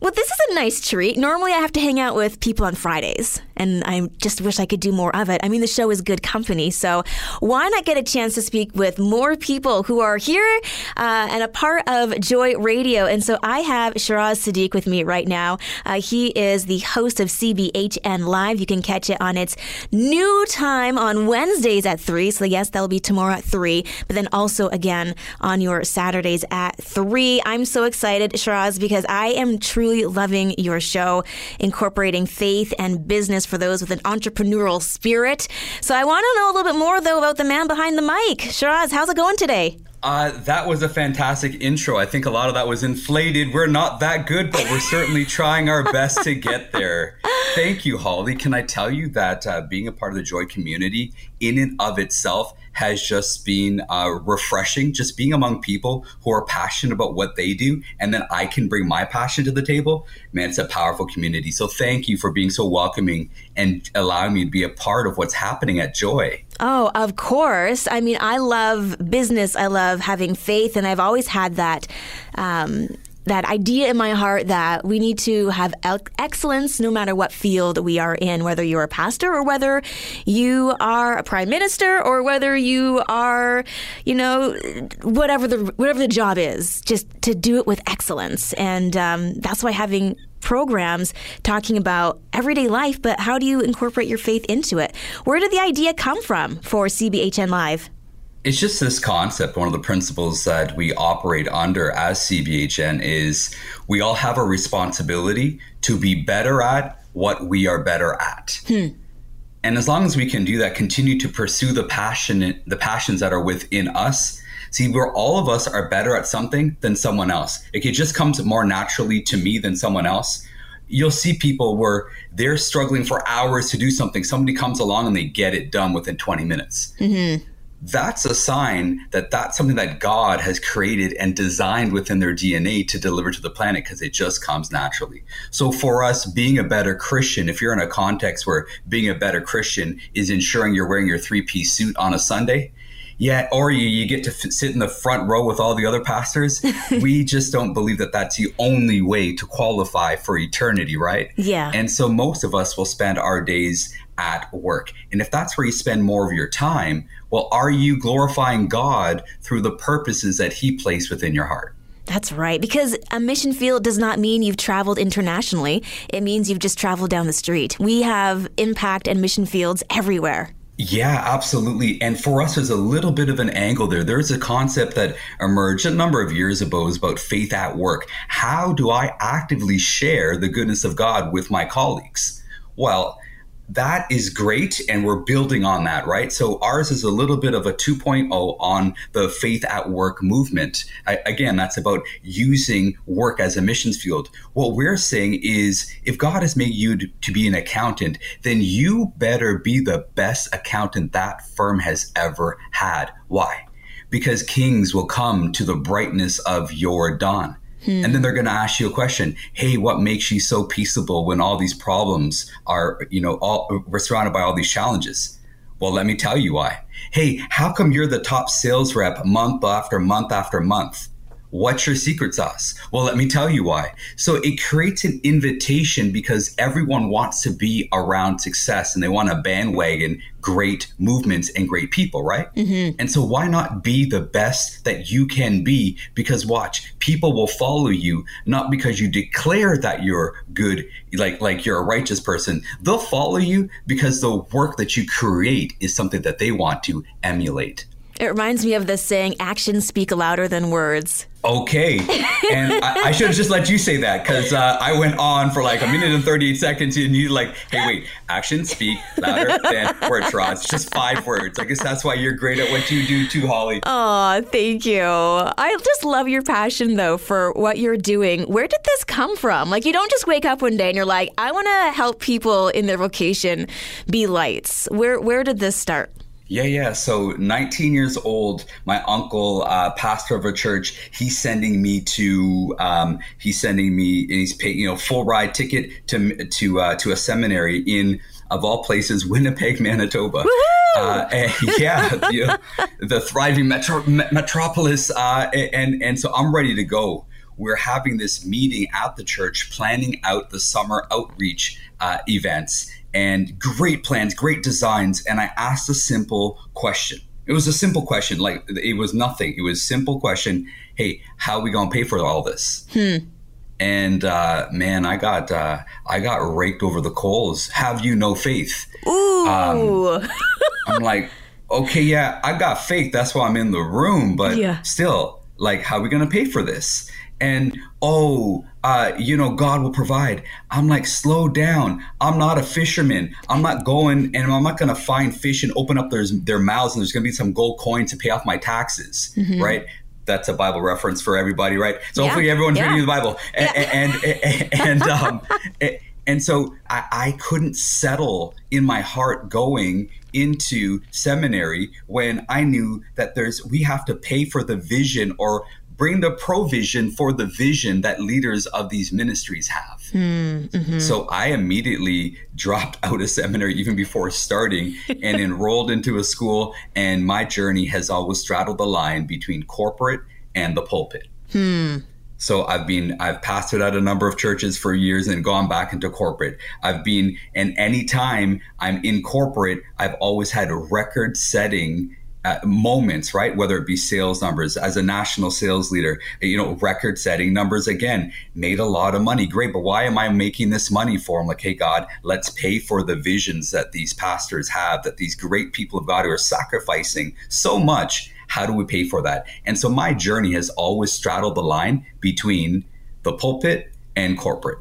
Well, this is a nice treat. Normally, I have to hang out with people on Fridays, and I just wish I could do more of it. I mean, the show is good company, so why not get a chance to speak with more people who are here uh, and a part of Joy Radio? And so I have Shiraz Sadiq with me right now. Uh, he is the host of CBHN Live. You can catch it on its new time on Wednesdays at 3. So, yes, that'll be tomorrow at 3, but then also again on your Saturdays at 3. I'm so excited, Shiraz, because I am truly loving your show, incorporating faith and business for those with an entrepreneurial spirit. So I want to know a little bit more, though, about the man behind the mic. Shiraz, how's it going today? Uh, that was a fantastic intro. I think a lot of that was inflated. We're not that good, but we're certainly trying our best to get there. Thank you, Holly. Can I tell you that uh, being a part of the Joy community in and of itself has just been uh, refreshing. Just being among people who are passionate about what they do, and then I can bring my passion to the table. Man, it's a powerful community. So thank you for being so welcoming and allowing me to be a part of what's happening at Joy. Oh, of course. I mean, I love business. I love having faith, and I've always had that. Um, that idea in my heart that we need to have excellence no matter what field we are in, whether you're a pastor or whether you are a prime minister or whether you are, you know, whatever the whatever the job is, just to do it with excellence. And um, that's why having programs talking about everyday life, but how do you incorporate your faith into it? Where did the idea come from for CBHN Live? It's just this concept. One of the principles that we operate under as CBHN is we all have a responsibility to be better at what we are better at. Hmm. And as long as we can do that, continue to pursue the passion, the passions that are within us. See, where all of us are better at something than someone else. It just comes more naturally to me than someone else. You'll see people where they're struggling for hours to do something. Somebody comes along and they get it done within 20 minutes. Mm-hmm that's a sign that that's something that God has created and designed within their DNA to deliver to the planet because it just comes naturally. So for us, being a better Christian, if you're in a context where being a better Christian is ensuring you're wearing your three piece suit on a Sunday, yeah, or you, you get to f- sit in the front row with all the other pastors. we just don't believe that that's the only way to qualify for eternity, right? Yeah. And so most of us will spend our days at work. And if that's where you spend more of your time, well, are you glorifying God through the purposes that He placed within your heart? That's right. Because a mission field does not mean you've traveled internationally. It means you've just traveled down the street. We have impact and mission fields everywhere. Yeah, absolutely. And for us, there's a little bit of an angle there. There's a concept that emerged a number of years ago is about faith at work. How do I actively share the goodness of God with my colleagues? Well, that is great and we're building on that right? So ours is a little bit of a 2.0 on the faith at work movement. I, again that's about using work as a missions field. What we're saying is if god has made you to be an accountant then you better be the best accountant that firm has ever had. Why? Because kings will come to the brightness of your dawn Hmm. And then they're going to ask you a question. Hey, what makes you so peaceable when all these problems are, you know, all we're surrounded by all these challenges? Well, let me tell you why. Hey, how come you're the top sales rep month after month after month? What's your secret sauce? Well, let me tell you why. So it creates an invitation because everyone wants to be around success and they want to bandwagon great movements and great people, right? Mm-hmm. And so why not be the best that you can be? Because watch, people will follow you not because you declare that you're good, like like you're a righteous person. They'll follow you because the work that you create is something that they want to emulate. It reminds me of this saying, actions speak louder than words. Okay. And I, I should have just let you say that because uh, I went on for like a minute and 38 seconds and you like, hey, wait, actions speak louder than words, Rod. It's just five words. I guess that's why you're great at what you do too, Holly. Oh, thank you. I just love your passion though for what you're doing. Where did this come from? Like, you don't just wake up one day and you're like, I want to help people in their vocation be lights. Where, where did this start? Yeah, yeah. So 19 years old, my uncle, uh, pastor of a church, he's sending me to, um, he's sending me, and he's paying, you know, full ride ticket to to uh, to a seminary in of all places, Winnipeg, Manitoba. Uh, and, yeah, you know, the thriving metro, metropolis, uh, and and so I'm ready to go we're having this meeting at the church, planning out the summer outreach uh, events, and great plans, great designs. And I asked a simple question. It was a simple question, like it was nothing. It was a simple question. Hey, how are we gonna pay for all this? Hmm. And uh, man, I got uh, I got raked over the coals. Have you no faith? Ooh. Um, I'm like, okay, yeah, I got faith. That's why I'm in the room. But yeah. still, like, how are we gonna pay for this? And oh, uh, you know, God will provide. I'm like, slow down. I'm not a fisherman. I'm not going and I'm not going to find fish and open up their, their mouths and there's going to be some gold coin to pay off my taxes, mm-hmm. right? That's a Bible reference for everybody, right? So yeah. hopefully everyone's yeah. reading the Bible. And, yeah. and, and, and, um, and so I, I couldn't settle in my heart going into seminary when I knew that there's we have to pay for the vision or bring the provision for the vision that leaders of these ministries have. Mm-hmm. So I immediately dropped out of seminary even before starting and enrolled into a school. And my journey has always straddled the line between corporate and the pulpit. Hmm. So I've been I've pastored at a number of churches for years and gone back into corporate. I've been and anytime I'm in corporate, I've always had a record setting Uh, moments, right? Whether it be sales numbers as a national sales leader, you know, record setting numbers again, made a lot of money. Great. But why am I making this money for? I'm like, hey, God, let's pay for the visions that these pastors have, that these great people of God who are sacrificing so much. How do we pay for that? And so my journey has always straddled the line between the pulpit and corporate.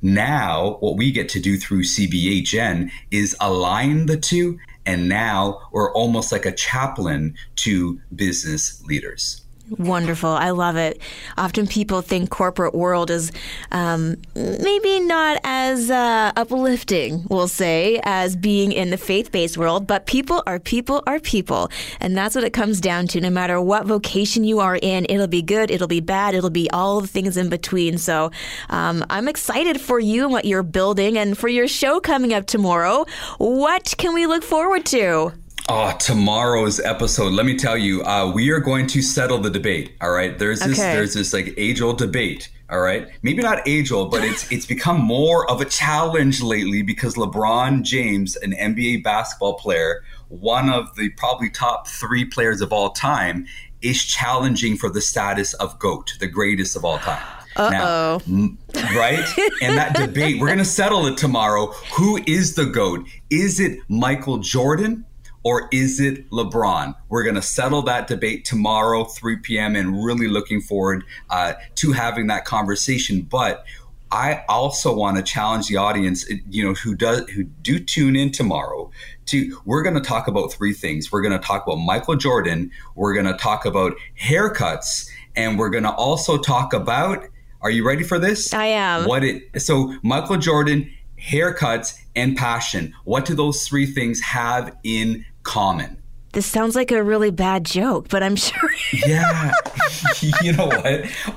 Now, what we get to do through CBHN is align the two and now we're almost like a chaplain to business leaders. Wonderful. I love it. Often people think corporate world is um, maybe not as uh, uplifting, we'll say, as being in the faith based world, but people are people are people. And that's what it comes down to. No matter what vocation you are in, it'll be good, it'll be bad, it'll be all the things in between. So um, I'm excited for you and what you're building and for your show coming up tomorrow. What can we look forward to? Oh, tomorrow's episode. Let me tell you, uh, we are going to settle the debate. All right. There's this okay. there's this like age old debate. All right. Maybe not age old, but it's it's become more of a challenge lately because LeBron James, an NBA basketball player, one of the probably top three players of all time, is challenging for the status of GOAT, the greatest of all time. Uh oh. right? and that debate, we're going to settle it tomorrow. Who is the GOAT? Is it Michael Jordan? Or is it LeBron? We're going to settle that debate tomorrow, 3 p.m., and really looking forward uh, to having that conversation. But I also want to challenge the audience, you know, who does who do tune in tomorrow. To we're going to talk about three things. We're going to talk about Michael Jordan. We're going to talk about haircuts, and we're going to also talk about. Are you ready for this? I am. What it so Michael Jordan haircuts, and passion. What do those three things have in common? This sounds like a really bad joke, but I'm sure. yeah. you know what?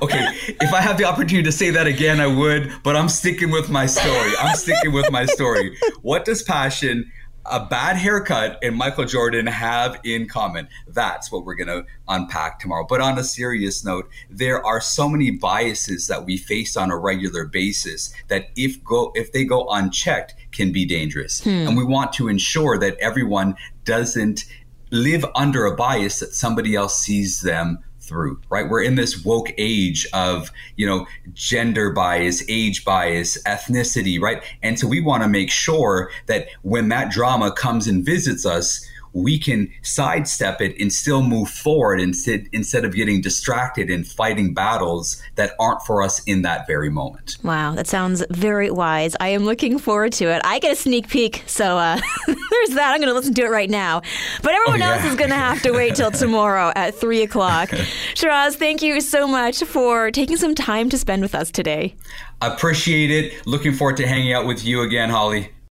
Okay. If I have the opportunity to say that again, I would, but I'm sticking with my story. I'm sticking with my story. What does passion, a bad haircut and Michael Jordan have in common. That's what we're going to unpack tomorrow. But on a serious note, there are so many biases that we face on a regular basis that if go if they go unchecked can be dangerous. Hmm. And we want to ensure that everyone doesn't live under a bias that somebody else sees them through, right? We're in this woke age of, you know, gender bias, age bias, ethnicity, right? And so we want to make sure that when that drama comes and visits us, we can sidestep it and still move forward instead instead of getting distracted and fighting battles that aren't for us in that very moment. Wow, that sounds very wise. I am looking forward to it. I get a sneak peek, so uh, there's that. I'm going to listen to it right now. But everyone oh, yeah. else is going to have to wait till tomorrow at three o'clock. Shiraz, thank you so much for taking some time to spend with us today. Appreciate it. Looking forward to hanging out with you again, Holly.